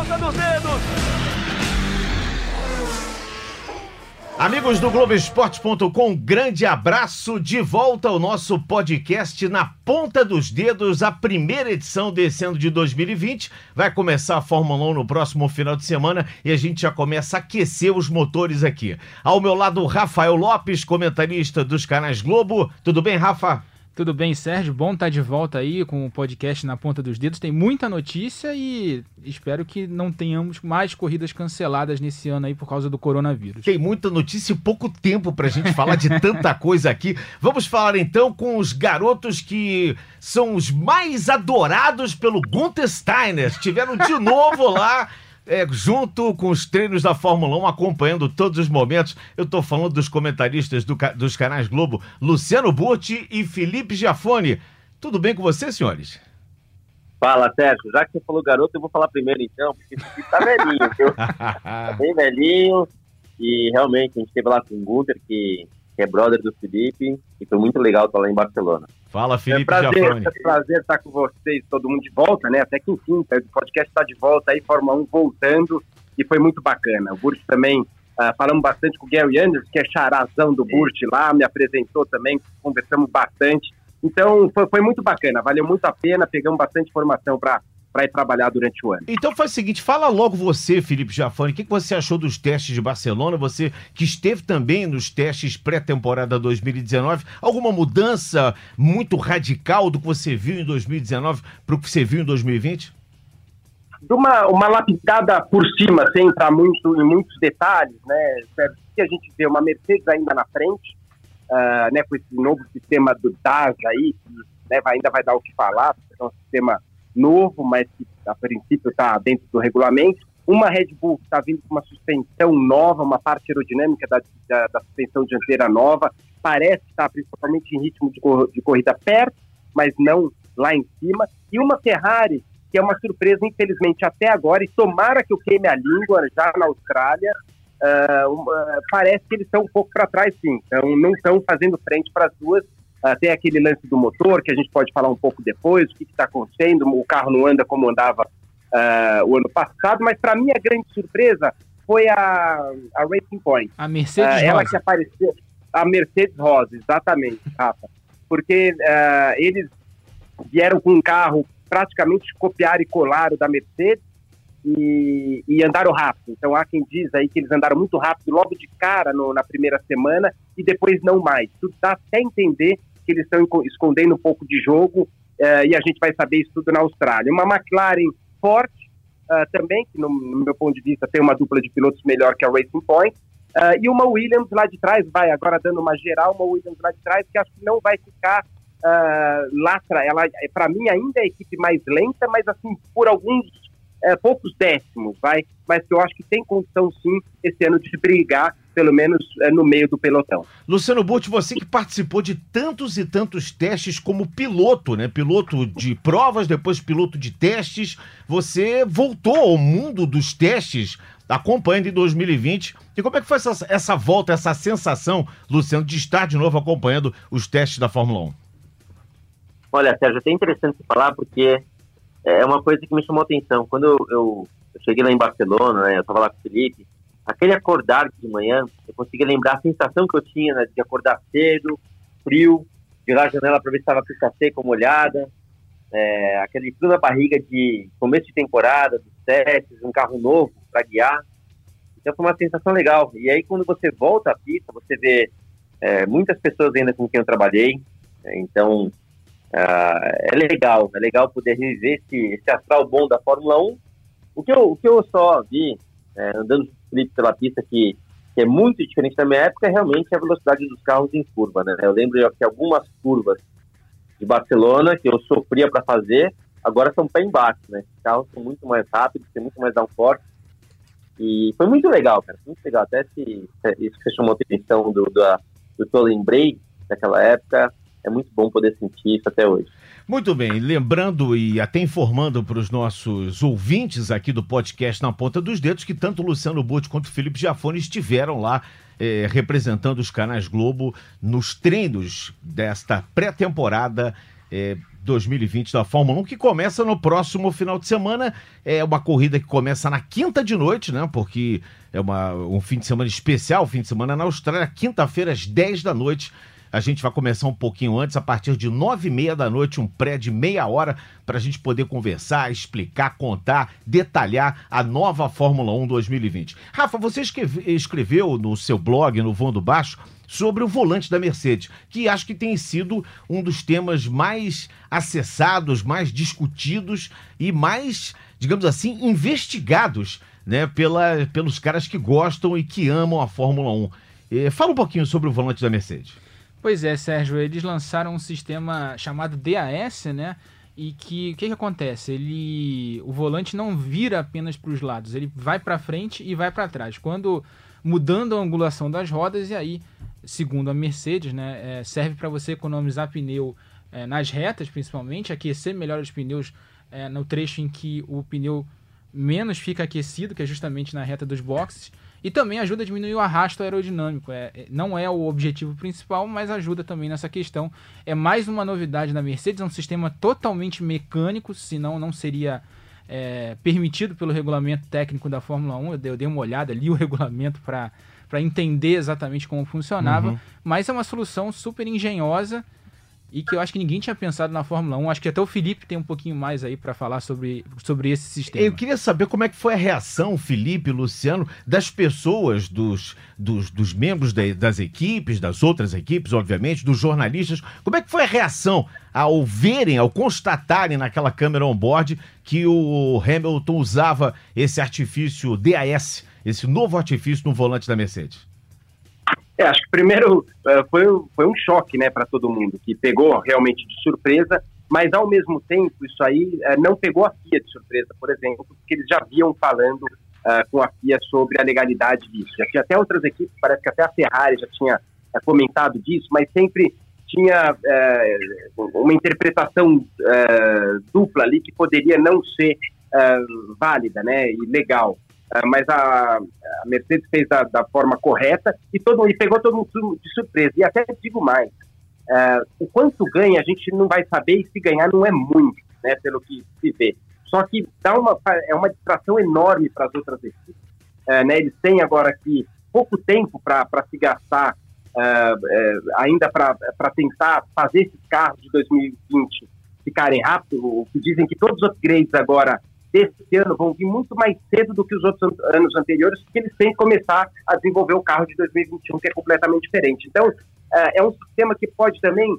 ponta dos dedos. Amigos do Globoesporte.com, grande abraço de volta ao nosso podcast na ponta dos dedos, a primeira edição desse ano de 2020. Vai começar a Fórmula 1 no próximo final de semana e a gente já começa a aquecer os motores aqui. Ao meu lado, Rafael Lopes, comentarista dos canais Globo. Tudo bem, Rafa? Tudo bem, Sérgio? Bom estar de volta aí com o podcast na ponta dos dedos. Tem muita notícia e espero que não tenhamos mais corridas canceladas nesse ano aí por causa do coronavírus. Tem muita notícia e pouco tempo pra gente falar de tanta coisa aqui. Vamos falar então com os garotos que são os mais adorados pelo Gunther Steiner. Estiveram de novo lá é, junto com os treinos da Fórmula 1, acompanhando todos os momentos. Eu estou falando dos comentaristas do, dos canais Globo, Luciano Burti e Felipe Giafone. Tudo bem com vocês, senhores? Fala, Sérgio. Já que você falou garoto, eu vou falar primeiro então, porque esse tá velhinho, viu? tá bem velhinho. E realmente, a gente esteve lá com o Gunter, que, que é brother do Felipe, e foi muito legal estar lá em Barcelona. Fala, Felipe é prazer, É prazer estar com vocês, todo mundo de volta, né? Até que enfim, o podcast está de volta aí, Fórmula 1 voltando, e foi muito bacana. O Burt também, uh, falamos bastante com o Gary Anderson, que é charazão do Burt lá, me apresentou também, conversamos bastante. Então, foi, foi muito bacana, valeu muito a pena, pegamos bastante informação para para ir trabalhar durante o ano. Então faz o seguinte, fala logo você, Felipe Jafone, o que, que você achou dos testes de Barcelona? Você que esteve também nos testes pré-temporada 2019, alguma mudança muito radical do que você viu em 2019 para o que você viu em 2020? De uma, uma lapidada por cima, sem entrar muito em muitos detalhes, né? Que a gente vê uma Mercedes ainda na frente, uh, né? Com esse novo sistema do DAS aí, que né, ainda vai dar o que falar, é um sistema novo, mas que a princípio está dentro do regulamento. Uma Red Bull que está vindo com uma suspensão nova, uma parte aerodinâmica da, da, da suspensão dianteira nova, parece estar tá principalmente em ritmo de, de corrida perto, mas não lá em cima. E uma Ferrari que é uma surpresa, infelizmente, até agora, e tomara que eu queime a língua já na Austrália, uh, uh, parece que eles estão um pouco para trás, sim. Então, não estão fazendo frente para as duas tem aquele lance do motor, que a gente pode falar um pouco depois, o que está acontecendo, o carro não anda como andava uh, o ano passado, mas para mim a grande surpresa foi a, a Racing Point. A Mercedes uh, Ela que apareceu, a Mercedes Rosa, exatamente, Rafa. Porque eles vieram com um carro praticamente copiar e colar o da Mercedes, e, e, andaram rápido. Então há quem diz aí que eles andaram muito rápido logo de cara no, na primeira semana e depois não mais. Tudo dá até entender que eles estão escondendo um pouco de jogo uh, e a gente vai saber isso tudo na Austrália. Uma McLaren forte uh, também, que no, no, meu ponto de vista tem uma dupla de pilotos melhor que a Racing Point, uh, e uma Williams lá de trás, vai agora dando uma geral, uma Williams lá de trás, que acho que não vai ficar lá atrás. Ela, para mim, ainda é a equipe mais lenta, mas assim, por alguns é, poucos décimos, vai, mas que eu acho que tem condição sim esse ano de brigar, pelo menos é, no meio do pelotão. Luciano Burti, você que participou de tantos e tantos testes como piloto, né? Piloto de provas, depois piloto de testes, você voltou ao mundo dos testes acompanhando em 2020. E como é que foi essa, essa volta, essa sensação, Luciano, de estar de novo acompanhando os testes da Fórmula 1? Olha, Sérgio, é até interessante falar porque é uma coisa que me chamou a atenção. Quando eu, eu, eu cheguei lá em Barcelona, né, eu estava lá com o Felipe, aquele acordar de manhã, eu conseguia lembrar a sensação que eu tinha né, de acordar cedo, frio, virar a janela para ver se estava pista seca ou molhada, é, aquele frio na barriga de começo de temporada, dos testes, um carro novo para guiar. Então foi uma sensação legal. E aí quando você volta à pista, você vê é, muitas pessoas ainda com quem eu trabalhei. Então Uh, é legal, é legal poder reviver esse, esse astral bom da Fórmula 1. O que eu, o que eu só vi, é, andando pela pista, que, que, é muito diferente da minha época, é realmente a velocidade dos carros em curva. Né? Eu lembro que algumas curvas de Barcelona, que eu sofria para fazer, agora são pé embaixo. Né? Os carros são muito mais rápidos, tem muito mais downforce. E foi muito legal, cara, muito legal. Até se, isso que você chamou a atenção do, do, do que eu lembrei daquela época, é muito bom poder sentir isso até hoje. Muito bem, lembrando e até informando para os nossos ouvintes aqui do podcast Na Ponta dos Dedos que tanto Luciano Burti quanto Felipe Giafone estiveram lá eh, representando os canais Globo nos treinos desta pré-temporada eh, 2020 da Fórmula 1, que começa no próximo final de semana. É uma corrida que começa na quinta de noite, né? Porque é uma, um fim de semana especial, fim de semana na Austrália, quinta-feira às 10 da noite. A gente vai começar um pouquinho antes, a partir de nove e meia da noite, um pré de meia hora, para a gente poder conversar, explicar, contar, detalhar a nova Fórmula 1 2020. Rafa, você escreveu no seu blog, no Vão do Baixo, sobre o volante da Mercedes, que acho que tem sido um dos temas mais acessados, mais discutidos e mais, digamos assim, investigados né, pela, pelos caras que gostam e que amam a Fórmula 1. Eh, fala um pouquinho sobre o volante da Mercedes. Pois é, Sérgio, eles lançaram um sistema chamado DAS, né? E que o que, que acontece? Ele, o volante não vira apenas para os lados, ele vai para frente e vai para trás. Quando mudando a angulação das rodas e aí, segundo a Mercedes, né, é, serve para você economizar pneu é, nas retas, principalmente, aquecer melhor os pneus é, no trecho em que o pneu menos fica aquecido, que é justamente na reta dos boxes e também ajuda a diminuir o arrasto aerodinâmico. É, é, não é o objetivo principal, mas ajuda também nessa questão. É mais uma novidade da Mercedes, é um sistema totalmente mecânico, senão não seria é, permitido pelo regulamento técnico da Fórmula 1. Eu, eu dei uma olhada, li o regulamento para entender exatamente como funcionava, uhum. mas é uma solução super engenhosa e que eu acho que ninguém tinha pensado na Fórmula 1. Acho que até o Felipe tem um pouquinho mais aí para falar sobre, sobre esse sistema. Eu queria saber como é que foi a reação, Felipe, Luciano, das pessoas, dos, dos, dos membros de, das equipes, das outras equipes, obviamente, dos jornalistas. Como é que foi a reação ao verem, ao constatarem naquela câmera on-board que o Hamilton usava esse artifício DAS, esse novo artifício no volante da Mercedes? É, acho que primeiro uh, foi, foi um choque né, para todo mundo, que pegou realmente de surpresa, mas ao mesmo tempo isso aí uh, não pegou a FIA de surpresa, por exemplo, porque eles já vinham falando uh, com a FIA sobre a legalidade disso. Já tinha até outras equipes, parece que até a Ferrari já tinha comentado disso, mas sempre tinha uma interpretação dupla ali que poderia não ser válida né, e legal. Uh, mas a, a, Mercedes fez da, da, forma correta e todo e pegou todo mundo de surpresa. E até digo mais, uh, o quanto ganha a gente não vai saber e se ganhar não é muito, né, pelo que se vê. Só que dá uma, é uma distração enorme para as outras equipes. Uh, né, eles têm agora aqui pouco tempo para se gastar ainda para tentar fazer esses carros de 2020 ficarem rápido. Que dizem que todos os upgrades agora desse ano vão vir muito mais cedo do que os outros anos anteriores, porque eles têm que começar a desenvolver o carro de 2021, que é completamente diferente. Então, é, é um sistema que pode também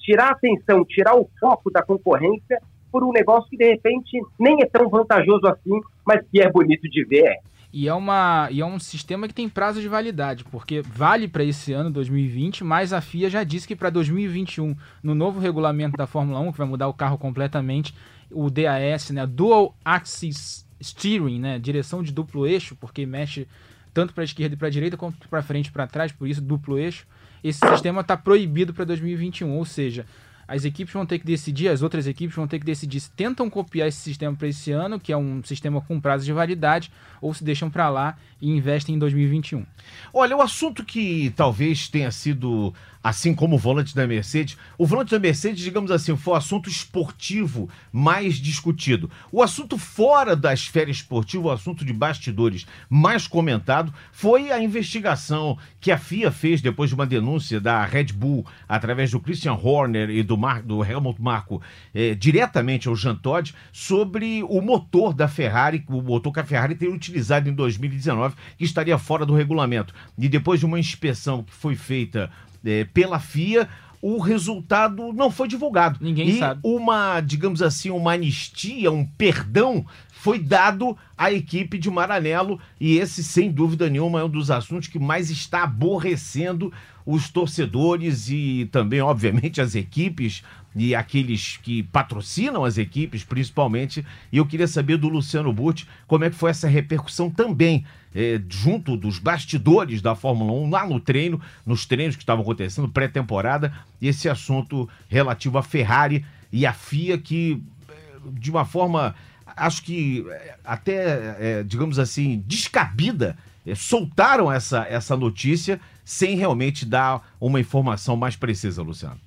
tirar a atenção, tirar o foco da concorrência por um negócio que, de repente, nem é tão vantajoso assim, mas que é bonito de ver. E é, uma, e é um sistema que tem prazo de validade, porque vale para esse ano 2020, mas a FIA já disse que para 2021, no novo regulamento da Fórmula 1, que vai mudar o carro completamente, o DAS, né, Dual Axis Steering, né, direção de duplo eixo, porque mexe tanto para a esquerda e para a direita quanto para frente e para trás, por isso duplo eixo. Esse sistema está proibido para 2021, ou seja, as equipes vão ter que decidir, as outras equipes vão ter que decidir se tentam copiar esse sistema para esse ano, que é um sistema com prazo de validade, ou se deixam para lá e investem em 2021. Olha, o assunto que talvez tenha sido assim como o volante da Mercedes. O volante da Mercedes, digamos assim, foi o assunto esportivo mais discutido. O assunto fora da esfera esportiva, o assunto de bastidores mais comentado, foi a investigação que a FIA fez depois de uma denúncia da Red Bull, através do Christian Horner e do, Mar do Helmut Marko, eh, diretamente ao Jean Todt, sobre o motor da Ferrari, o motor que a Ferrari tem utilizado em 2019, que estaria fora do regulamento. E depois de uma inspeção que foi feita é, pela FIA, o resultado não foi divulgado. Ninguém e sabe. uma, digamos assim, uma anistia, um perdão foi dado à equipe de Maranello e esse, sem dúvida nenhuma, é um dos assuntos que mais está aborrecendo os torcedores e também, obviamente, as equipes e aqueles que patrocinam as equipes, principalmente. E eu queria saber do Luciano Burti como é que foi essa repercussão também é, junto dos bastidores da Fórmula 1, lá no treino, nos treinos que estavam acontecendo, pré-temporada, esse assunto relativo à Ferrari e à FIA, que é, de uma forma, acho que é, até, digamos assim, descabida, soltaram essa, essa notícia sem realmente dar uma informação mais precisa, Luciano.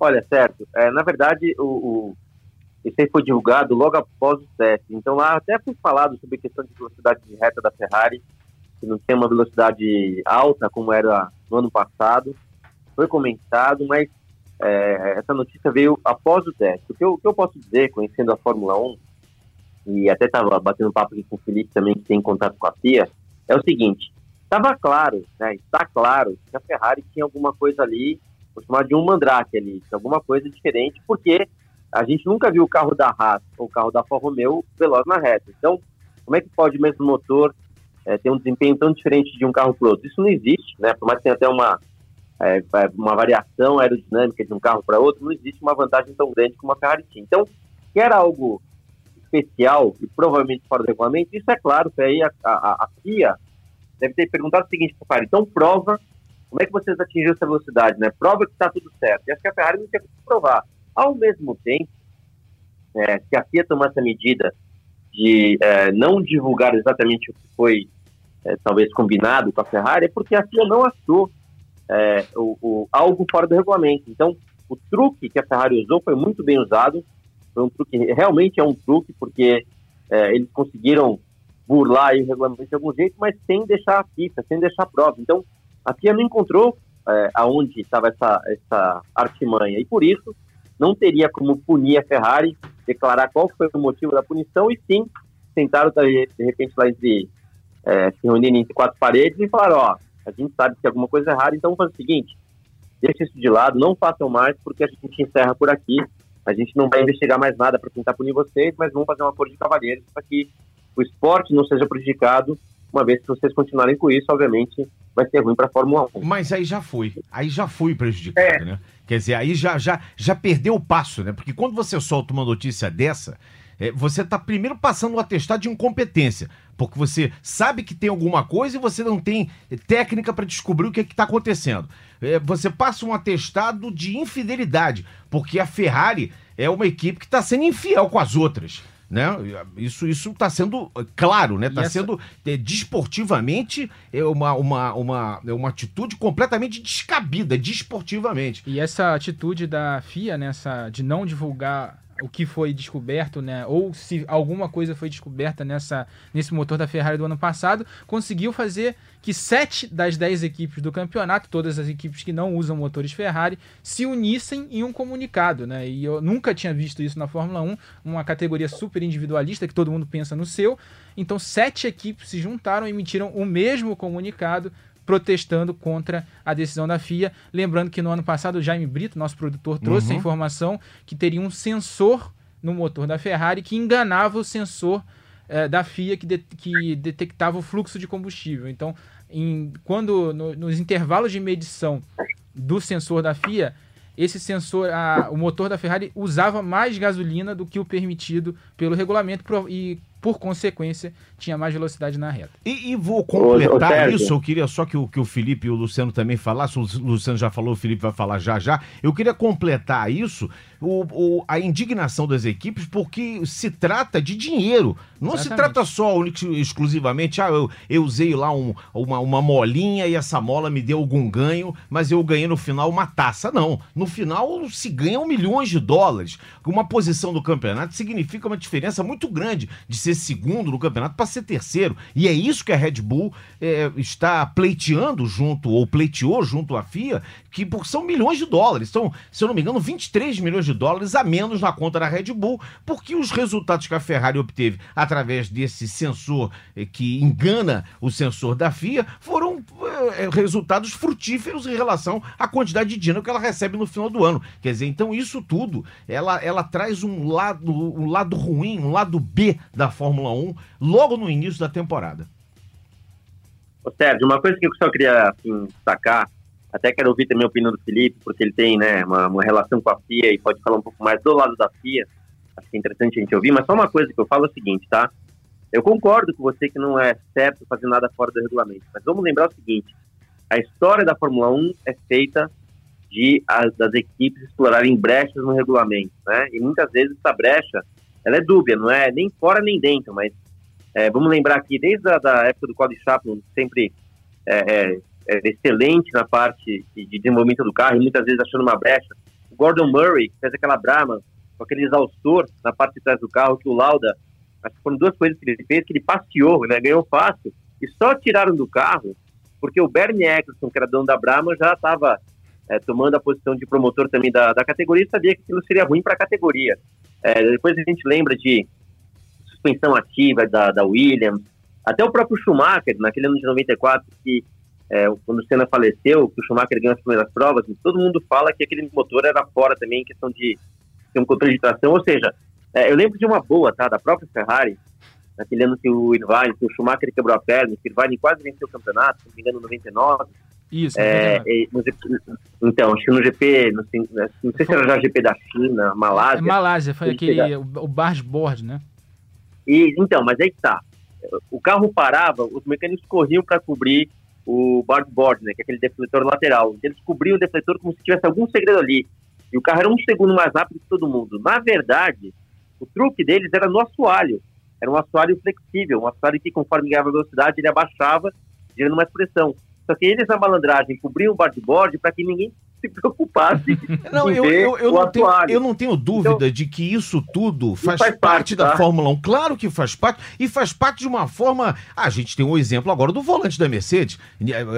Olha, certo. É, na verdade, o, o, esse aí foi divulgado logo após o teste. Então lá até foi falado sobre a questão de velocidade de reta da Ferrari, que não tem uma velocidade alta como era no ano passado. Foi comentado, mas é, essa notícia veio após o teste. O que, eu, o que eu posso dizer, conhecendo a Fórmula 1, e até estava batendo papo aqui com o Felipe também, que tem contato com a FIA, é o seguinte, estava claro, né, está claro que a Ferrari tinha alguma coisa ali, vou chamar de um mandrake ali, alguma coisa diferente, porque a gente nunca viu o carro da Haas ou o carro da Alfa Romeo veloz na reta. Então, como é que pode o mesmo motor é, ter um desempenho tão diferente de um carro para outro? Isso não existe, né? Por mais que tenha até uma, é, uma variação aerodinâmica de um carro para outro, não existe uma vantagem tão grande como a Ferrari tinha. Então, que era algo especial e provavelmente fora do regulamento, isso é claro que aí a, a, a FIA deve ter perguntado o seguinte para a Ferrari, então prova como é que vocês atingiram essa velocidade, né? Prova que está tudo certo. E acho que a Ferrari não tinha que provar. Ao mesmo tempo, é, se a FIA tomar essa medida de é, não divulgar exatamente o que foi é, talvez combinado com a Ferrari, é porque a FIA não achou é, o, o, algo fora do regulamento. Então, o truque que a Ferrari usou foi muito bem usado, foi um truque, realmente é um truque, porque é, eles conseguiram burlar o regulamento de algum jeito, mas sem deixar a pista, sem deixar a prova. Então, a FIA não encontrou é, aonde estava essa, essa artimanha, e por isso não teria como punir a Ferrari, declarar qual foi o motivo da punição e sim tentaram de repente lá entre é, se reunirem entre quatro paredes e falar, ó, a gente sabe que alguma coisa errada, então vamos fazer o seguinte, deixa isso de lado, não façam mais porque a gente encerra por aqui, a gente não vai investigar mais nada para tentar punir vocês, mas vamos fazer um acordo de cavalheiros para que o esporte não seja prejudicado uma vez que vocês continuarem com isso, obviamente, vai ser ruim para a Fórmula 1. Mas aí já foi, aí já foi prejudicado, é. né? Quer dizer, aí já, já, já perdeu o passo, né? Porque quando você solta uma notícia dessa, é, você está primeiro passando um atestado de incompetência, porque você sabe que tem alguma coisa e você não tem técnica para descobrir o que é está acontecendo. É, você passa um atestado de infidelidade, porque a Ferrari é uma equipe que está sendo infiel com as outras né? Isso isso está sendo eh, claro, né? Está essa... sendo é, desportivamente é uma, uma, uma, é uma atitude completamente descabida, desportivamente. E essa atitude da FIA, nessa né, de não divulgar o que foi descoberto, né, ou se alguma coisa foi descoberta nessa, nesse motor da Ferrari do ano passado, conseguiu fazer que sete das dez equipes do campeonato, todas as equipes que não usam motores Ferrari, se unissem em um comunicado, né? E eu nunca tinha visto isso na Fórmula 1, uma categoria super individualista que todo mundo pensa no seu. Então, sete equipes se juntaram e emitiram o mesmo comunicado protestando contra a decisão da FIA. Lembrando que no ano passado o Jaime Brito, nosso produtor, trouxe uhum. a informação que teria um sensor no motor da Ferrari que enganava o sensor eh, da FIA que, de, que detectava o fluxo de combustível. Então, em, quando no, nos intervalos de medição do sensor da FIA, esse sensor, a, o motor da Ferrari usava mais gasolina do que o permitido pelo regulamento e por consequência, tinha mais velocidade na reta. E, e vou completar ô, ô, isso, eu queria só que o, que o Felipe e o Luciano também falassem, o Luciano já falou, o Felipe vai falar já já. Eu queria completar isso, o, o, a indignação das equipes, porque se trata de dinheiro. Não Exatamente. se trata só exclusivamente, ah, eu, eu usei lá um, uma, uma molinha e essa mola me deu algum ganho, mas eu ganhei no final uma taça. Não. No final se ganham milhões de dólares. Uma posição do campeonato significa uma diferença muito grande de ser segundo no campeonato para ser terceiro. E é isso que a Red Bull é, está pleiteando junto, ou pleiteou junto à FIA, que são milhões de dólares. São, se eu não me engano, 23 milhões de dólares a menos na conta da Red Bull, porque os resultados que a Ferrari obteve através desse sensor eh, que engana o sensor da FIA foram é, resultados frutíferos em relação à quantidade de dinheiro que ela recebe no final do ano. Quer dizer, então isso tudo, ela, ela traz um lado, um lado ruim, um lado B da Fórmula 1 logo no início da temporada. Ô, Sérgio, uma coisa que eu só queria assim, destacar, até quero ouvir também a opinião do Felipe, porque ele tem né, uma, uma relação com a FIA e pode falar um pouco mais do lado da FIA. Acho que é interessante a gente ouvir, mas só uma coisa que eu falo é o seguinte, tá? Eu concordo com você que não é certo fazer nada fora do regulamento, mas vamos lembrar o seguinte: a história da Fórmula 1 é feita de as, das equipes explorarem brechas no regulamento, né? E muitas vezes essa brecha ela é dúbia, não é nem fora nem dentro, mas é, vamos lembrar aqui desde a da época do Código Chaplin sempre é, é, é, excelente na parte de, de desenvolvimento do carro muitas vezes achando uma brecha. Gordon Murray, que fez aquela Brahma, com aquele exaustor na parte de trás do carro, que o Lauda, acho que foram duas coisas que ele fez, que ele passeou, né, ganhou fácil, e só tiraram do carro porque o Bernie Eccleston, que era dono da Brahma, já estava é, tomando a posição de promotor também da, da categoria e sabia que aquilo seria ruim para a categoria. É, depois a gente lembra de suspensão ativa da, da Williams, até o próprio Schumacher, naquele ano de 94, que é, quando o Senna faleceu, que o Schumacher ganhou as primeiras provas, todo mundo fala que aquele motor era fora também em questão de ter um controle de tração, ou seja, é, eu lembro de uma boa, tá, da própria Ferrari, naquele ano que o Irvine, que o Schumacher quebrou a perna, que o Irvine quase venceu o campeonato, se não me engano, 99. Isso, é, GP, então, acho que no GP, no, não sei se era já o GP da China, Malásia. É Malásia, foi aquele, o, bargeboard, né? E, então, mas aí que tá. O carro parava, os mecânicos corriam para cobrir o bargeboard, né, que é aquele defletor lateral. Eles cobriam o defletor como se tivesse algum segredo ali. E o carro era um segundo mais rápido que todo mundo. Na verdade, o truque deles era no assoalho. Era um assoalho flexível, um assoalho que, conforme ganhava velocidade, ele abaixava, gerando mais pressão. Só que eles, na malandragem, cobriam o bodyboard para que ninguém se preocupasse. Não, eu, eu, eu, não tenho, eu, não tenho, dúvida então, de que isso tudo faz, faz parte, parte da tá? Fórmula 1. Claro que faz parte, e faz parte de uma forma. Ah, a gente tem um exemplo agora do volante da Mercedes.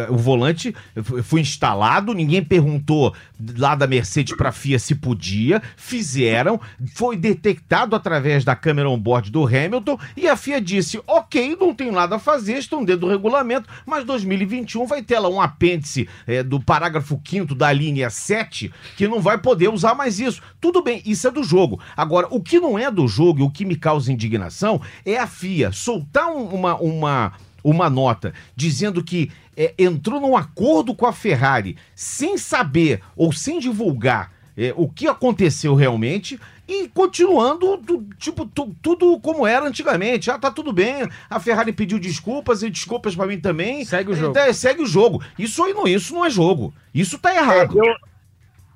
O volante foi instalado, ninguém perguntou lá da Mercedes para a FIA se podia, fizeram, foi detectado através da câmera on-board do Hamilton, e a FIA disse: ok, não tem nada a fazer, estão dentro do regulamento, mas 2021 vai ter lá um apêndice é, do parágrafo 5 da linha linha 7 que não vai poder usar mais isso. Tudo bem, isso é do jogo. Agora, o que não é do jogo e o que me causa indignação é a FIA soltar uma, uma, uma nota dizendo que é, entrou num acordo com a Ferrari sem saber ou sem divulgar é, o que aconteceu realmente e continuando, do, tipo, tu, tudo como era antigamente. Ah, tá tudo bem. A Ferrari pediu desculpas e desculpas para mim também. Segue o jogo. É, segue o jogo. Isso aí não, isso não é jogo. Isso tá errado. É, eu,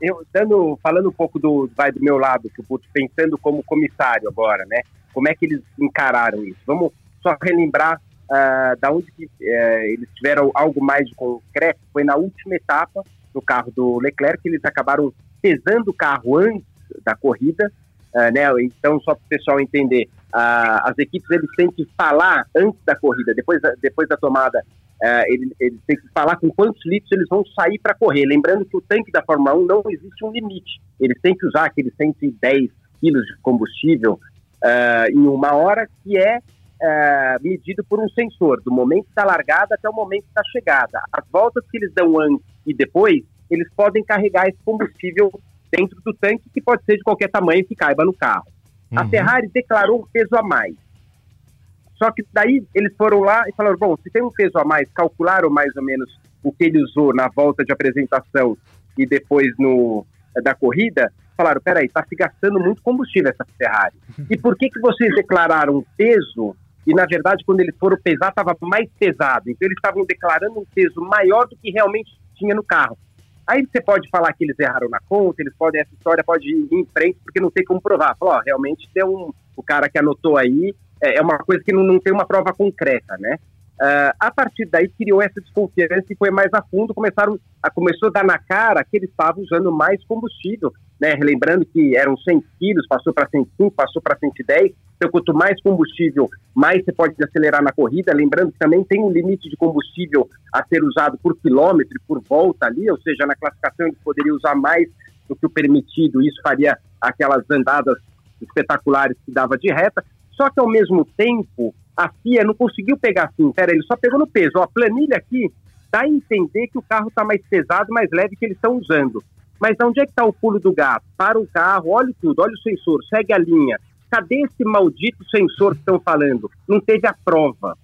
eu dando, falando um pouco do, vai do meu lado, pensando como comissário agora, né? Como é que eles encararam isso? Vamos só relembrar uh, da onde que, uh, eles tiveram algo mais de concreto. Foi na última etapa do carro do Leclerc que eles acabaram pesando o carro antes da corrida Uh, né? Então, só para o pessoal entender, uh, as equipes eles têm que falar antes da corrida, depois da, depois da tomada, uh, eles, eles têm que falar com quantos litros eles vão sair para correr. Lembrando que o tanque da Fórmula 1 não existe um limite, eles têm que usar aqueles 110 quilos de combustível em uma hora, que é medido por um sensor, do momento da largada até o momento da chegada. As voltas que eles dão antes e depois, eles podem carregar esse combustível dentro do tanque, que pode ser de qualquer tamanho que caiba no carro. Uhum. A Ferrari declarou um peso a mais. Só que daí eles foram lá e falaram: bom, se tem um peso a mais, calcularam mais ou menos o que ele usou na volta de apresentação e depois no da corrida, falaram: peraí, está se gastando muito combustível essa Ferrari. E por que, que vocês declararam peso e, na verdade, quando eles foram pesar, estava mais pesado? Então, eles estavam declarando um peso maior do que realmente tinha no carro. Aí você pode falar que eles erraram na conta, eles podem, essa história pode ir em frente, porque não tem como provar. Falar, ó, realmente tem um, o cara que anotou aí, é, é uma coisa que não, não tem uma prova concreta, né? Uh, a partir daí criou essa desconfiança e foi mais a fundo, começaram a, começou a dar na cara que eles estavam usando mais combustível, né? Lembrando que eram 100 quilos, passou para 105, passou para 110, então quanto mais combustível, mais você pode acelerar na corrida, lembrando que também tem um limite de combustível a ser usado por quilômetro por volta ali, ou seja, na classificação eles poderiam usar mais do que o permitido, isso faria aquelas andadas espetaculares que dava de reta, só que ao mesmo tempo a FIA não conseguiu pegar assim, pera, ele só pegou no peso. Ó, a planilha aqui dá a entender que o carro está mais pesado, mais leve que eles estão usando. Mas onde é que está o pulo do gato? Para o carro, olha tudo, olha o sensor, segue a linha. Cadê esse maldito sensor que estão falando? Não teve a prova.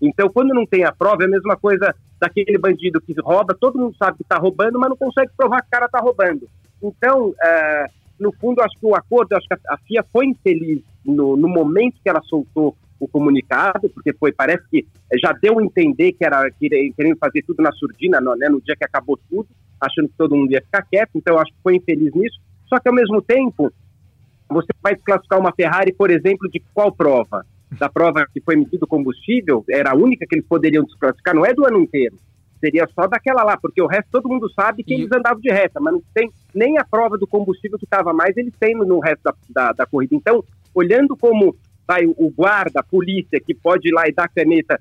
Então, quando não tem a prova, é a mesma coisa daquele bandido que rouba, todo mundo sabe que está roubando, mas não consegue provar que o cara está roubando. Então, uh, no fundo, acho que o acordo, acho que a FIA foi infeliz no, no momento que ela soltou o comunicado, porque foi, parece que já deu a entender que era querendo fazer tudo na surdina, no, né, no dia que acabou tudo, achando que todo mundo ia ficar quieto, então acho que foi infeliz nisso. Só que ao mesmo tempo, você vai classificar uma Ferrari, por exemplo, de qual prova? Da prova que foi emitido combustível, era a única que eles poderiam desclassificar, não é do ano inteiro. Seria só daquela lá, porque o resto todo mundo sabe que e... eles andavam de reta, mas não tem nem a prova do combustível que estava mais, eles têm no resto da, da, da, corrida. Então, olhando como vai o guarda, a polícia, que pode ir lá e dar caneta,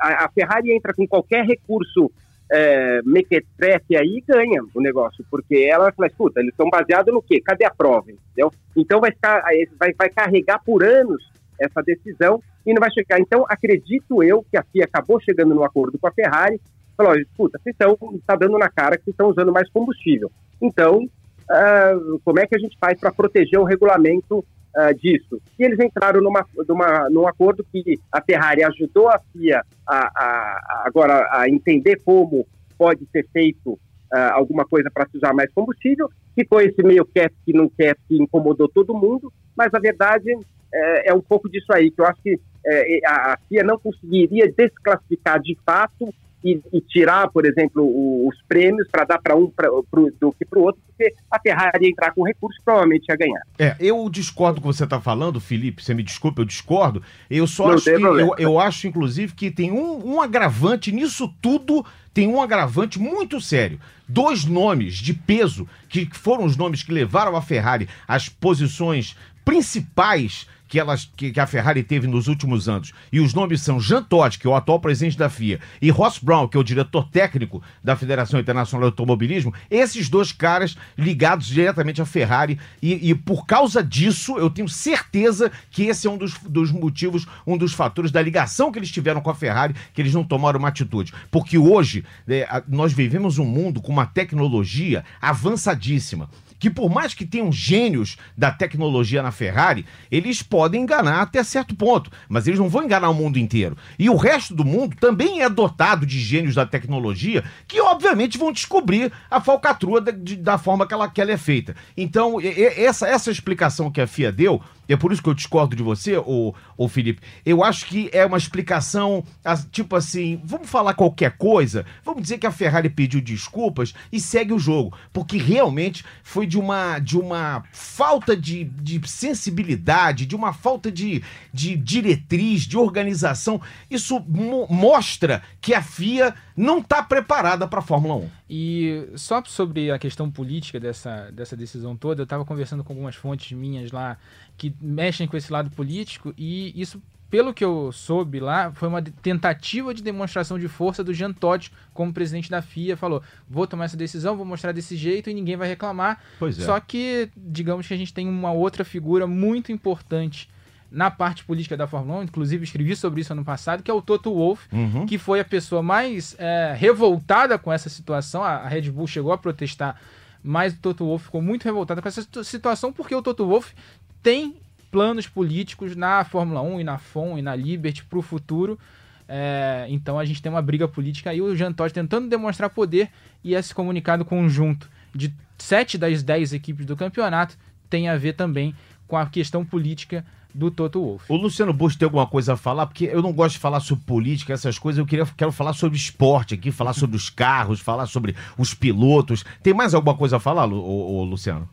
a, a, Ferrari entra com qualquer recurso é, mequetrefe aí ganha o negócio, porque ela vai falar, escuta, eles estão baseados no quê? Cadê a prova? Entendeu? Então vai, ficar, vai, vai carregar por anos essa decisão e não vai chegar. Então, acredito eu que a FIA acabou chegando no acordo com a Ferrari, falou, escuta, vocês estão, está dando na cara que estão usando mais combustível. Então, uh, como é que a gente faz para proteger o regulamento uh, disso? E eles entraram numa, numa, num acordo que a Ferrari ajudou a FIA a, a, agora a entender como pode ser feito Uh, alguma coisa para se usar mais combustível, ficou esse meio cap que não quer que incomodou todo mundo, mas a verdade é, é, um pouco disso aí, que eu acho que é, a FIA não conseguiria desclassificar de fato e, e tirar, por exemplo, o, os prêmios para dar para um pra, pro, do que para o outro, porque a Ferrari ia entrar com recurso provavelmente ia ganhar. É, eu discordo com o que você está falando, Felipe, você me desculpa, eu discordo. Eu só não acho que, eu, eu, acho, inclusive, que tem um, um agravante nisso tudo, tem um agravante muito sério. Dois nomes de peso, que foram os nomes que levaram a Ferrari às posições principais que, elas, que, que, a Ferrari teve nos últimos anos. E os nomes são Jean Todt, que é o atual presidente da FIA, e Ross Brown, que é o diretor técnico da Federação Internacional de Automobilismo, esses dois caras ligados diretamente à Ferrari. E, e por causa disso, eu tenho certeza que esse é um dos, dos motivos, um dos fatores da ligação que eles tiveram com a Ferrari, que eles não tomaram uma atitude. Porque hoje é, nós vivemos um mundo com uma tecnologia avançadíssima que por mais que tenham gênios da tecnologia na Ferrari, eles podem enganar até certo ponto, mas eles não vão enganar o mundo inteiro. E o resto do mundo também é dotado de gênios da tecnologia que, obviamente, vão descobrir a falcatrua da, de, da forma que ela, que ela é feita. Então, essa, essa explicação que a FIA deu é por isso que eu discordo de você, o, o Felipe. Eu acho que é uma explicação, tipo assim, vamos falar qualquer coisa, vamos dizer que a Ferrari pediu desculpas e segue o jogo, porque realmente foi de uma, de uma falta de, de sensibilidade, de uma falta de, de diretriz, de organização. Isso mo mostra que a FIA não está preparada para a Fórmula 1. E só sobre a questão política dessa, dessa decisão toda, eu estava conversando com algumas fontes minhas lá que mexem com esse lado político e isso pelo que eu soube lá, foi uma tentativa de demonstração de força do Jean Todt como presidente da FIA. Falou: vou tomar essa decisão, vou mostrar desse jeito e ninguém vai reclamar. Pois é. Só que, digamos que a gente tem uma outra figura muito importante na parte política da Fórmula 1, inclusive escrevi sobre isso ano passado, que é o Toto Wolff, uhum. que foi a pessoa mais é, revoltada com essa situação. A Red Bull chegou a protestar, mas o Toto Wolff ficou muito revoltado com essa situação porque o Toto Wolff tem planos políticos na Fórmula 1 e na FOM e na Liberty para o futuro. É, então a gente tem uma briga política aí, o Jean Todt tentando demonstrar poder e esse comunicado conjunto de sete das dez equipes do campeonato tem a ver também com a questão política do Toto Wolff. O Luciano Bush tem alguma coisa a falar? Porque eu não gosto de falar sobre política, essas coisas. Eu queria, quero falar sobre esporte aqui, falar sobre os carros, falar sobre os pilotos. Tem mais alguma coisa a falar, o, o Luciano?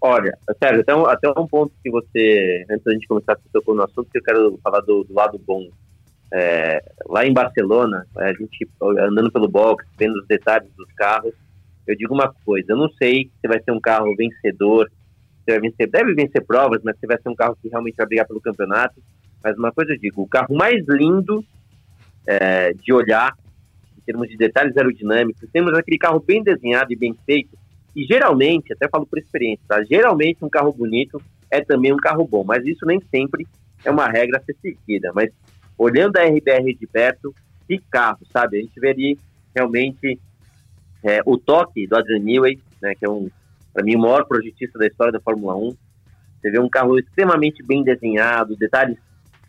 Olha, sério, até um, até um ponto que você, antes da gente começar, você tocou no assunto, que eu quero falar do, do lado bom. É, lá em Barcelona, a gente andando pelo box, vendo os detalhes dos carros, eu digo uma coisa, eu não sei se vai ser um carro vencedor, se vai vencer, deve vencer provas, mas se vai ser um carro que realmente vai brigar pelo campeonato, mas uma coisa eu digo, o carro mais lindo é, de olhar, em termos de detalhes aerodinâmicos, temos aquele carro bem desenhado e bem feito, e geralmente, até falo por experiência, tá? Geralmente um carro bonito é também um carro bom, mas isso nem sempre é uma regra a ser seguida. Mas olhando a RBR de perto, que carro, sabe? A gente ali realmente é, o toque do Adrian Newey, né, que é um, para mim, o maior projetista da história da Fórmula 1. Você vê um carro extremamente bem desenhado, detalhes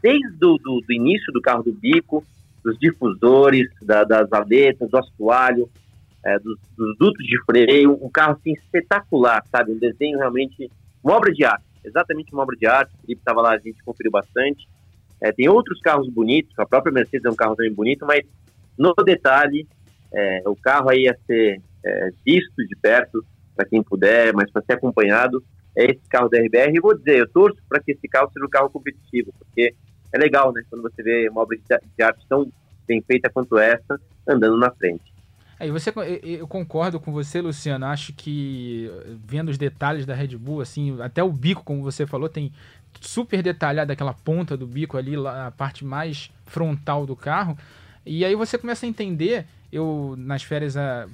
desde do, do, do início do carro do bico, dos difusores, da, das aletas, do assoalho, é, dos, dos, dutos de freio, um carro assim, espetacular, sabe? Um desenho realmente, uma obra de arte, exatamente uma obra de arte. O Felipe estava lá, a gente conferiu bastante. É, tem outros carros bonitos, a própria Mercedes é um carro também bonito, mas no detalhe, é, o carro aí a ser é, visto de perto, para quem puder, mas para ser acompanhado, é esse carro da RBR. E vou dizer, eu torço para que esse carro seja um carro competitivo, porque é legal, né? Quando você vê uma obra de arte tão bem feita quanto essa andando na frente. Aí você, eu concordo com você, Luciano. Acho que vendo os detalhes da Red Bull, assim, até o bico, como você falou, tem super detalhado aquela ponta do bico ali, a parte mais frontal do carro. E aí você começa a entender. Eu, nas férias, a,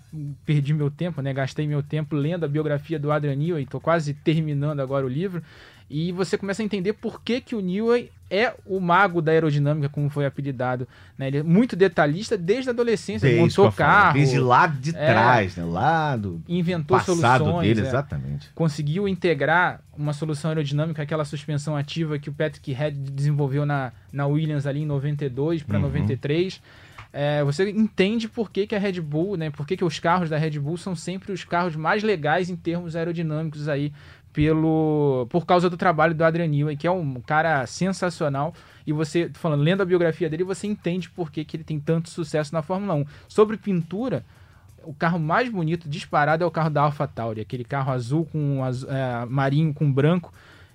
perdi meu tempo, né? Gastei meu tempo lendo a biografia do Adrian Newey. Estou quase terminando agora o livro. E você começa a entender por que, que o Newey é o mago da aerodinâmica, como foi apelidado. Né? Ele é muito detalhista desde a adolescência. Desde montou carro. Desde lá de é, trás, né? lá do inventou passado soluções. dele, é, exatamente. Conseguiu integrar uma solução aerodinâmica, aquela suspensão ativa que o Patrick Head desenvolveu na, na Williams ali em 92 para uhum. 93. É, você entende por que, que a Red Bull, né? Por que, que os carros da Red Bull são sempre os carros mais legais em termos aerodinâmicos aí pelo por causa do trabalho do Adrian Newey, que é um cara sensacional. E você, falando, lendo a biografia dele, você entende por que, que ele tem tanto sucesso na Fórmula 1. Sobre pintura, o carro mais bonito disparado é o carro da AlphaTauri, aquele carro azul com é, marinho com branco.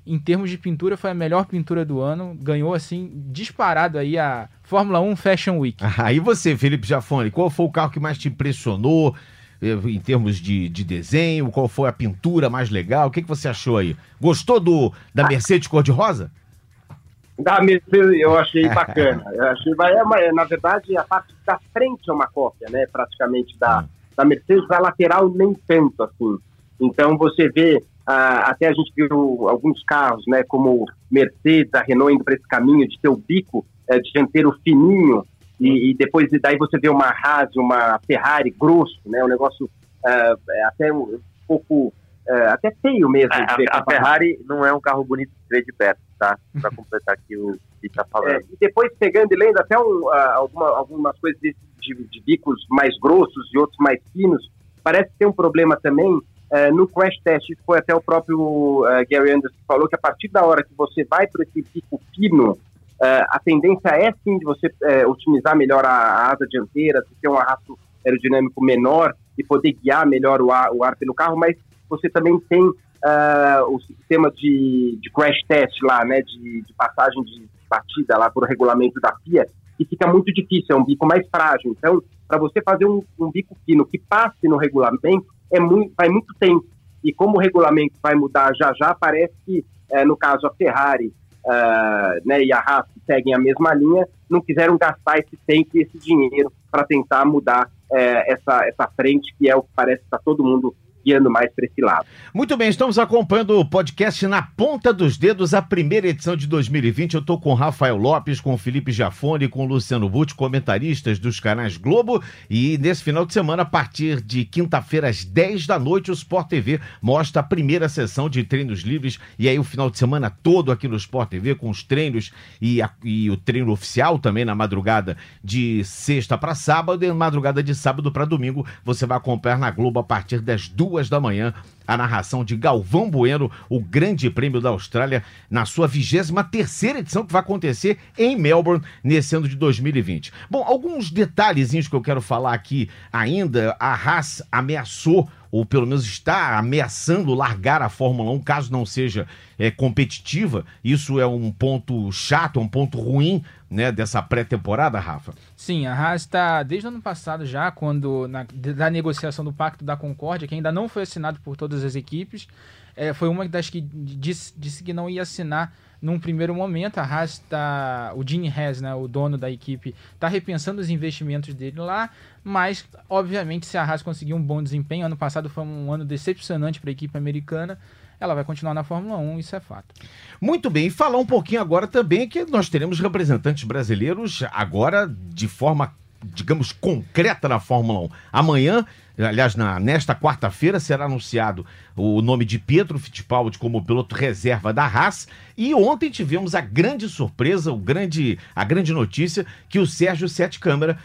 Em termos de pintura, foi a melhor pintura do ano. Ganhou, assim, disparado aí a Fórmula 1 Fashion Week. Aí você, Felipe Jafone, qual foi o carro que mais te impressionou? Eh, em termos de, de desenho? Qual foi a pintura mais legal? O que, que você achou aí? Gostou do da Mercedes cor-de-rosa? Da Mercedes eu achei bacana. Eu achei, é, na verdade, a parte da frente é uma cópia, né? Praticamente da, hum. da Mercedes, a lateral nem tanto assim. Então você vê, ah, até a gente viu alguns carros, né? Como Mercedes, a Renault indo para esse caminho de ter o bico é, dianteiro fininho e, e, depois daí você vê uma Haas, uma Ferrari grosso, né? Um negócio uh, até um, pouco uh, até feio mesmo. A, a, a Ferrari não é um carro bonito de ver de perto, tá? Para completar aqui o que está falando. É, e depois pegando e lendo até um, uh, alguma, algumas coisas de, de, de, bicos mais grossos e outros mais finos, parece ter um problema também. No crash test, foi até o próprio Gary Anderson que falou que a partir da hora que você vai para esse bico fino, Uh, a tendência é sim de você otimizar melhor a, a, asa dianteira, ter um arrasto aerodinâmico menor e poder guiar melhor o ar, o ar pelo carro, mas você também tem o sistema de, de, crash test lá, né, de, de, passagem de batida lá por regulamento da FIA, que fica muito difícil, é um bico mais frágil. Então, para você fazer um, um, bico fino que passe no regulamento, é muito, vai muito tempo. E como o regulamento vai mudar já já, parece que, eh, no caso a Ferrari uh, né, e a Haas seguem a mesma linha, não quiseram gastar esse tempo e esse dinheiro para tentar mudar uh, essa, essa frente, que é o que parece que está todo mundo guiando mais para esse lado. Muito bem, estamos acompanhando o podcast Na Ponta dos Dedos, a primeira edição de 2020. Eu estou com Rafael Lopes, com Felipe Jafone, com Luciano Butti, comentaristas dos canais Globo. E nesse final de semana, a partir de quinta-feira, às 10 da noite, o Sport TV mostra a primeira sessão de treinos livres. E aí, o final de semana todo aqui no Sport TV, com os treinos e, a, e o treino oficial também na madrugada de sexta para sábado e na madrugada de sábado para domingo. Você vai acompanhar na Globo a partir das duas duas da manhã, a narração de Galvão Bueno, o Grande Prêmio da Austrália, na sua 23 terceira edição, que vai acontecer em Melbourne nesse ano de 2020. Bom, alguns detalhezinhos que eu quero falar aqui ainda. A Haas ameaçou ou pelo menos está ameaçando largar a Fórmula 1 caso não seja é, competitiva. Isso é um ponto chato, um ponto ruim né, dessa pré-temporada, Rafa? Sim, a Haas está desde o ano passado já, quando na, da negociação do Pacto da Concórdia, que ainda não foi assinado por todas as equipes, é, foi uma das que disse, disse que não ia assinar num primeiro momento, a Haas está. O Gene Haas, né, o dono da equipe, está repensando os investimentos dele lá, mas, obviamente, se a Haas conseguir um bom desempenho, ano passado foi um ano decepcionante para a equipe americana, ela vai continuar na Fórmula 1, isso é fato. Muito bem, falar um pouquinho agora também que nós teremos representantes brasileiros agora de forma, digamos, concreta na Fórmula 1. Amanhã aliás, na, nesta quarta-feira será anunciado o nome de Pedro Fittipaldi como piloto reserva da Haas. E ontem tivemos a grande surpresa, o grande, a grande notícia que o Sérgio Sete Câmara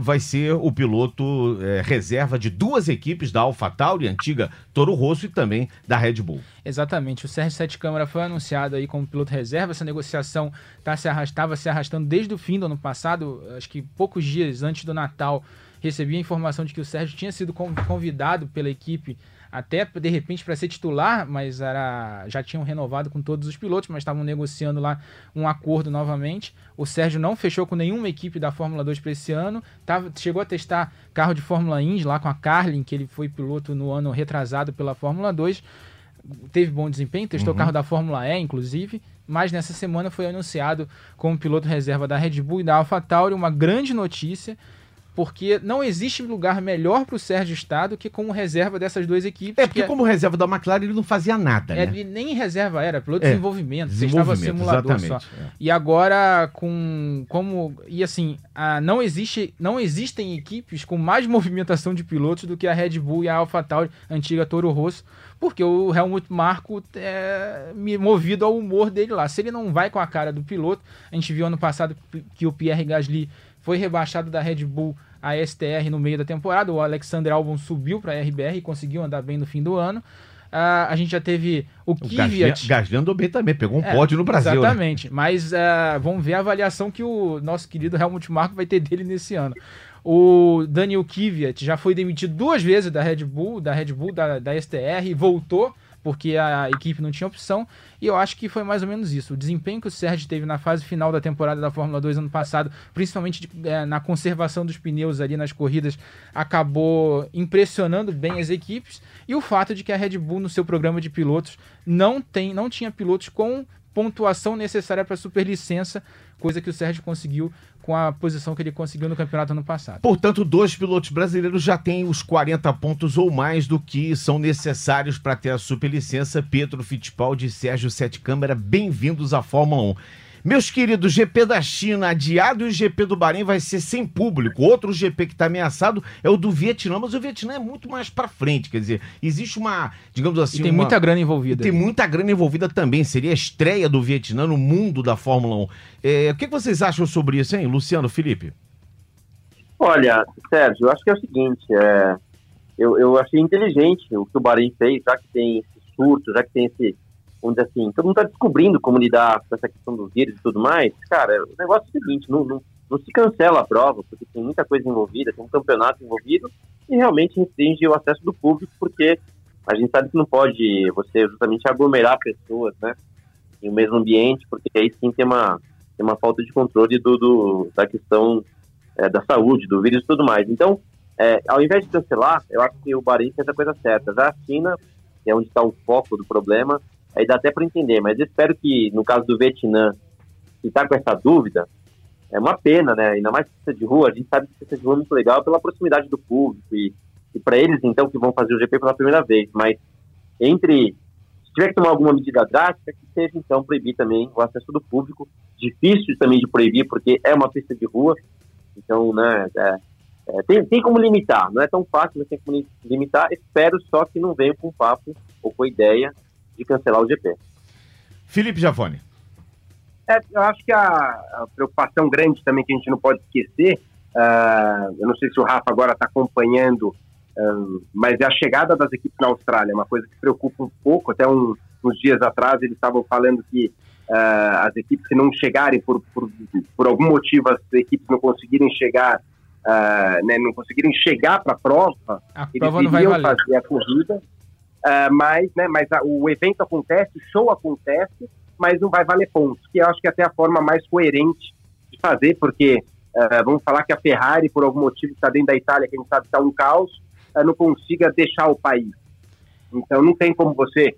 vai ser o piloto é, reserva de duas equipes da AlphaTauri, antiga Toro Rosso e também da Red Bull. Exatamente, o Sérgio Sete Câmara foi anunciado aí como piloto reserva, essa negociação tá se arrastava se arrastando desde o fim do ano passado, acho que poucos dias antes do Natal, recebi a informação de que o Sérgio tinha sido convidado pela equipe até de repente para ser titular, mas era, já tinham renovado com todos os pilotos, mas estavam negociando lá um acordo novamente. O Sérgio não fechou com nenhuma equipe da Fórmula 2 para esse ano, tava, chegou a testar carro de Fórmula Indy lá com a Carlin, que ele foi piloto no ano retrasado pela Fórmula 2. Teve bom desempenho, testou Uhum. carro da Fórmula E, inclusive, mas nessa semana foi anunciado como piloto reserva da Red Bull e da AlphaTauri, uma grande notícia porque não existe lugar melhor para o Sérgio Estado que como reserva dessas duas equipes. É porque que como reserva da McLaren ele não fazia nada, né? Ele nem reserva era, piloto de É, desenvolvimento, Desenvolvimento, simulador só. exatamente. é. E agora com como e assim, a, não existe não existem equipes com mais movimentação de pilotos do que a Red Bull e a AlphaTauri, antiga Toro Rosso, porque o Helmut Marko é me- movido ao humor dele lá. Se ele não vai com a cara do piloto, a gente viu ano passado que o Pierre Gasly foi rebaixado da Red Bull a STR no meio da temporada. O Alexander Albon subiu para a RBR e conseguiu andar bem no fim do ano. Ah, a gente já teve o O Kvyat. Gasly andou bem também, pegou um É, pódio no Brasil. né? Exatamente. Mas ah, vamos ver a avaliação que o nosso querido Helmut Marko vai ter dele nesse ano. O Daniel Kvyat já foi demitido duas vezes da Red Bull, da Red Bull, da, da STR, e voltou porque a equipe não tinha opção. E eu acho que foi mais ou menos isso. O desempenho que o Sérgio teve na fase final da temporada da Fórmula 2 ano passado, principalmente de- eh, na conservação dos pneus ali nas corridas, acabou impressionando bem as equipes. E o fato de que a Red Bull, no seu programa de pilotos, não, tem, não tinha pilotos com pontuação necessária para superlicença, coisa que o Sérgio conseguiu com a posição que ele conseguiu no campeonato ano passado. Portanto, dois pilotos brasileiros já têm os 40 pontos ou mais do que são necessários para ter a superlicença. Pedro Fittipaldi e Sérgio Sete Câmara, bem-vindos à Fórmula 1. Meus queridos, GP da China adiado e o GP do Bahrein vai ser sem público. Outro GP que está ameaçado é o do Vietnã, mas o Vietnã é muito mais para frente. Quer dizer, existe uma, digamos assim, E tem uma- muita grana e envolvida. tem muita grana envolvida também. Seria a estreia do Vietnã no mundo da Fórmula 1. É, o que que vocês acham sobre isso, hein, Luciano, Felipe? Olha, Sérgio, eu acho que é o seguinte, é, eu, eu achei inteligente o que o Bahrein fez, já que tem esse surto, já que tem esse, vamos dizer assim, todo mundo está descobrindo como lidar com essa questão do vírus e tudo mais. Cara, o negócio é o seguinte, não, não, não se cancela a prova, porque tem muita coisa envolvida, tem um campeonato envolvido, e realmente restringe o acesso do público, porque a gente sabe que não pode você justamente aglomerar pessoas, né, em um mesmo ambiente, porque aí sim tem uma, tem uma falta de controle do, do da questão é, da saúde, do vírus e tudo mais. Então, é, ao invés de cancelar, eu acho que o Bahrein fez a coisa certa. Já a China, que é onde está o foco do problema, aí dá até para entender, mas espero que, no caso do Vietnã, que está com essa dúvida, é uma pena, né? Ainda mais pista de rua, a gente sabe que pista de rua é muito legal pela proximidade do público e, e para eles, então, que vão fazer o GP pela primeira vez. Mas entre. Se tiver que tomar alguma medida drástica, que seja, então, proibir também o acesso do público. Difícil também de proibir, porque é uma pista de rua, então, né, é, é, tem, tem como limitar, não é tão fácil, mas tem como li- limitar. Espero só que não venham com papo ou com ideia de cancelar o GP. Felipe Giafone. É, eu acho que a, a preocupação grande também que a gente não pode esquecer, ah, eu não sei se o Rafa agora está acompanhando, ah, mas é a chegada das equipes na Austrália, é uma coisa que preocupa um pouco. Até um- uns dias atrás eles estavam falando que ah, as equipes que não chegarem, por, por, por algum motivo as equipes não conseguirem chegar, ah, né, não conseguirem chegar para a prova, eles prova não vai iriam fazer a corrida, ah, mas, né, mas a- o evento acontece, o show acontece, mas não vai valer pontos, que eu acho que é até a forma mais coerente de fazer, porque ah, vamos falar que a Ferrari, por algum motivo, está dentro da Itália, que a gente sabe está um caos, ah, não consiga deixar o país. Então não tem como você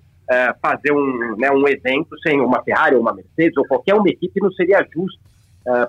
fazer um, né, um evento sem uma Ferrari ou uma Mercedes ou qualquer uma equipe, não seria justo,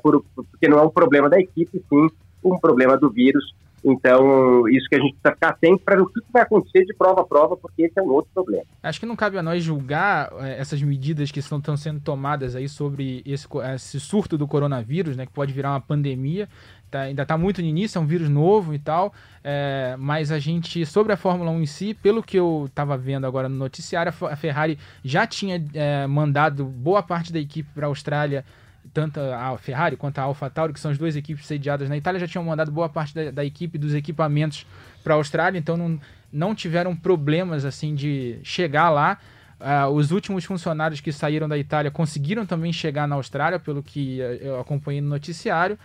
por- porque não é um problema da equipe, sim um problema do vírus. Então, isso que a gente precisa ficar atento para o que vai acontecer de prova a prova, porque esse é um outro problema. Acho que não cabe a nós julgar eh, essas medidas que estão, estão sendo tomadas aí sobre esse, esse surto do coronavírus, né, que pode virar uma pandemia. Tá- ainda está muito no início, é um vírus novo e tal. eh, mas a gente, sobre a Fórmula 1 em si, pelo que eu estava vendo agora no noticiário, a Fe- a Ferrari já tinha eh, mandado boa parte da equipe para a Austrália tanto a Ferrari quanto a AlphaTauri, que são as duas equipes sediadas na Itália, já tinham mandado boa parte da, da equipe dos equipamentos para a Austrália, então não, não tiveram problemas assim de chegar lá. Ah, os últimos funcionários que saíram da Itália conseguiram também chegar na Austrália, pelo que eh, eu acompanhei no noticiário.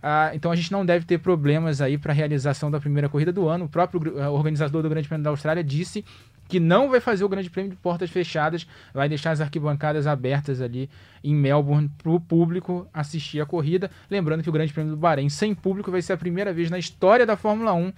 Ah, então a gente não deve ter problemas aí para a realização da primeira corrida do ano. O próprio eh, organizador do Grande Prêmio da Austrália disse que não vai fazer o Grande Prêmio de portas fechadas, vai deixar as arquibancadas abertas ali em Melbourne para o público assistir a corrida. Lembrando que o Grande Prêmio do Bahrein sem público vai ser a primeira vez na história da Fórmula 1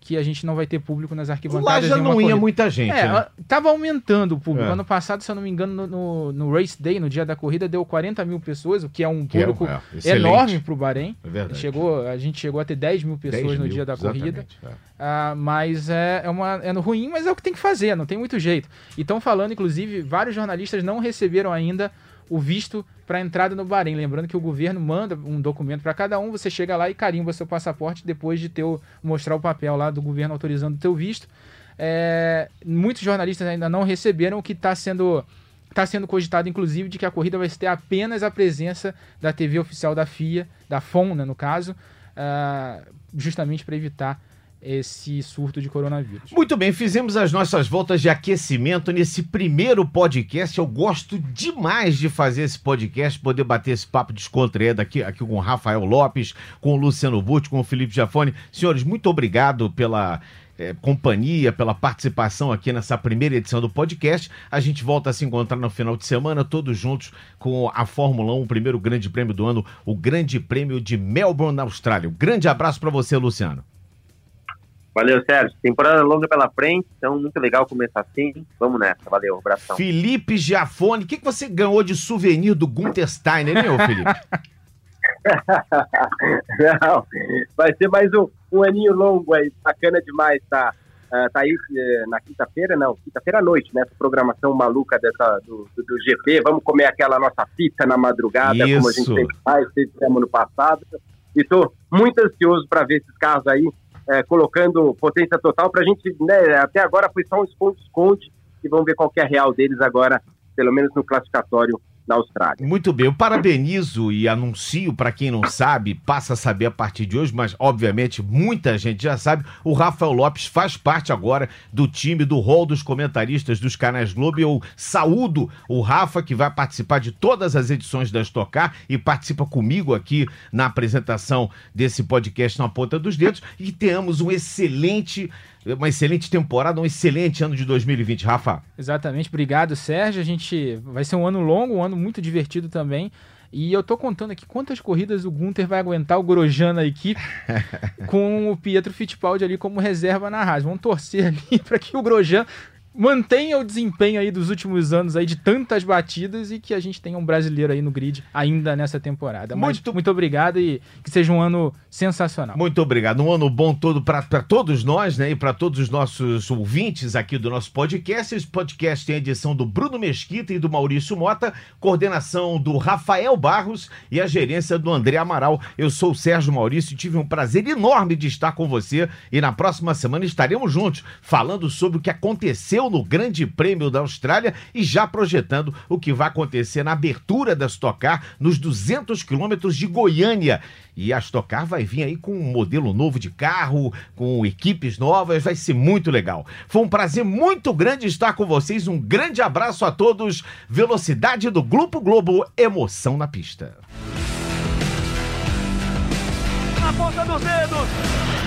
que a gente não vai ter público nas arquibancadas. Lá já não ia corrida. muita gente. É, né? tava aumentando o público. É. Ano passado, se eu não me engano, no, no, no, Race Day, no dia da corrida, deu 40 mil pessoas, o que é um público é, é, enorme para o Bahrein. É verdade. Chegou, a gente chegou a ter 10 mil pessoas 10 no dia da corrida. É. Ah, mas é, é, uma, é ruim, mas é o que tem que fazer, não tem muito jeito. E estão falando, inclusive, vários jornalistas não receberam ainda o visto para entrada no Bahrein. Lembrando que o governo manda um documento para cada um, você chega lá e carimba seu passaporte depois de ter o, mostrar o papel lá do governo autorizando o teu visto. É, muitos jornalistas ainda não receberam o que está sendo está sendo cogitado, inclusive, de que a corrida vai ter apenas a presença da TV oficial da FIA, da FON, né, no caso, uh, justamente para evitar esse surto de coronavírus. Muito bem, fizemos as nossas voltas de aquecimento nesse primeiro podcast. Eu gosto demais de fazer esse podcast, poder bater esse papo descontraído aqui, aqui com o Rafael Lopes, com o Luciano Butti, com o Felipe Jafone. Senhores, muito obrigado pela é, companhia, pela participação aqui nessa primeira edição do podcast. A gente volta a se encontrar no final de semana, todos juntos com a Fórmula 1, o primeiro grande prêmio do ano, o Grande Prêmio de Melbourne, na Austrália. Um grande abraço para você, Luciano. Valeu, Sérgio. Temporada longa pela frente, então muito legal começar assim. Vamos nessa, valeu, abração. Felipe Giafone, o que, que você ganhou de souvenir do Gunther Steiner, meu Felipe? Não, vai ser mais um, um aninho longo aí, bacana demais, tá? Uh, tá aí uh, na quinta-feira, não, quinta-feira à noite, né? Essa programação maluca dessa, do, do, do, GP. Vamos comer aquela nossa pizza na madrugada, Isso. como a gente sempre faz, fizemos no passado. E tô muito ansioso para ver esses carros aí é, colocando potência total para a gente, né, até agora foi só um esconde-esconde e vamos ver qual é a real deles agora, pelo menos no classificatório Austrália. Muito bem, eu parabenizo e anuncio para quem não sabe, passa a saber a partir de hoje, mas obviamente muita gente já sabe, o Rafael Lopes faz parte agora do time do rol dos comentaristas dos canais Globo. Eu saúdo o Rafa que vai participar de todas as edições da Estocar e participa comigo aqui na apresentação desse podcast na ponta dos dedos e tenhamos um excelente uma excelente temporada, um excelente ano de 2020, Rafa. Exatamente, obrigado, Sérgio. A gente vai ser um ano longo, um ano muito divertido também. E eu tô contando aqui quantas corridas o Gunter vai aguentar o Grosjean na equipe com o Pietro Fittipaldi ali como reserva na Haas. Vamos torcer ali para que o Grosjean mantenha o desempenho aí dos últimos anos aí de tantas batidas e que a gente tenha um brasileiro aí no grid ainda nessa temporada. Muito, Mas, muito obrigado e que seja um ano sensacional. Muito obrigado. Um ano bom todo para todos nós, né? E para todos os nossos ouvintes aqui do nosso podcast. Esse podcast tem a edição do Bruno Mesquita e do Maurício Mota, coordenação do Rafael Barros e a gerência do André Amaral. Eu sou o Sérgio Maurício e tive um prazer enorme de estar com você e na próxima semana estaremos juntos falando sobre o que aconteceu no Grande Prêmio da Austrália e já projetando o que vai acontecer na abertura da Stock Car nos 200 quilômetros de Goiânia. E a Stock Car vai vir aí com um modelo novo de carro, com equipes novas, vai ser muito legal. Foi um prazer muito grande estar com vocês. Um grande abraço a todos. Velocidade do Grupo Globo, emoção na pista. Na ponta dos dedos.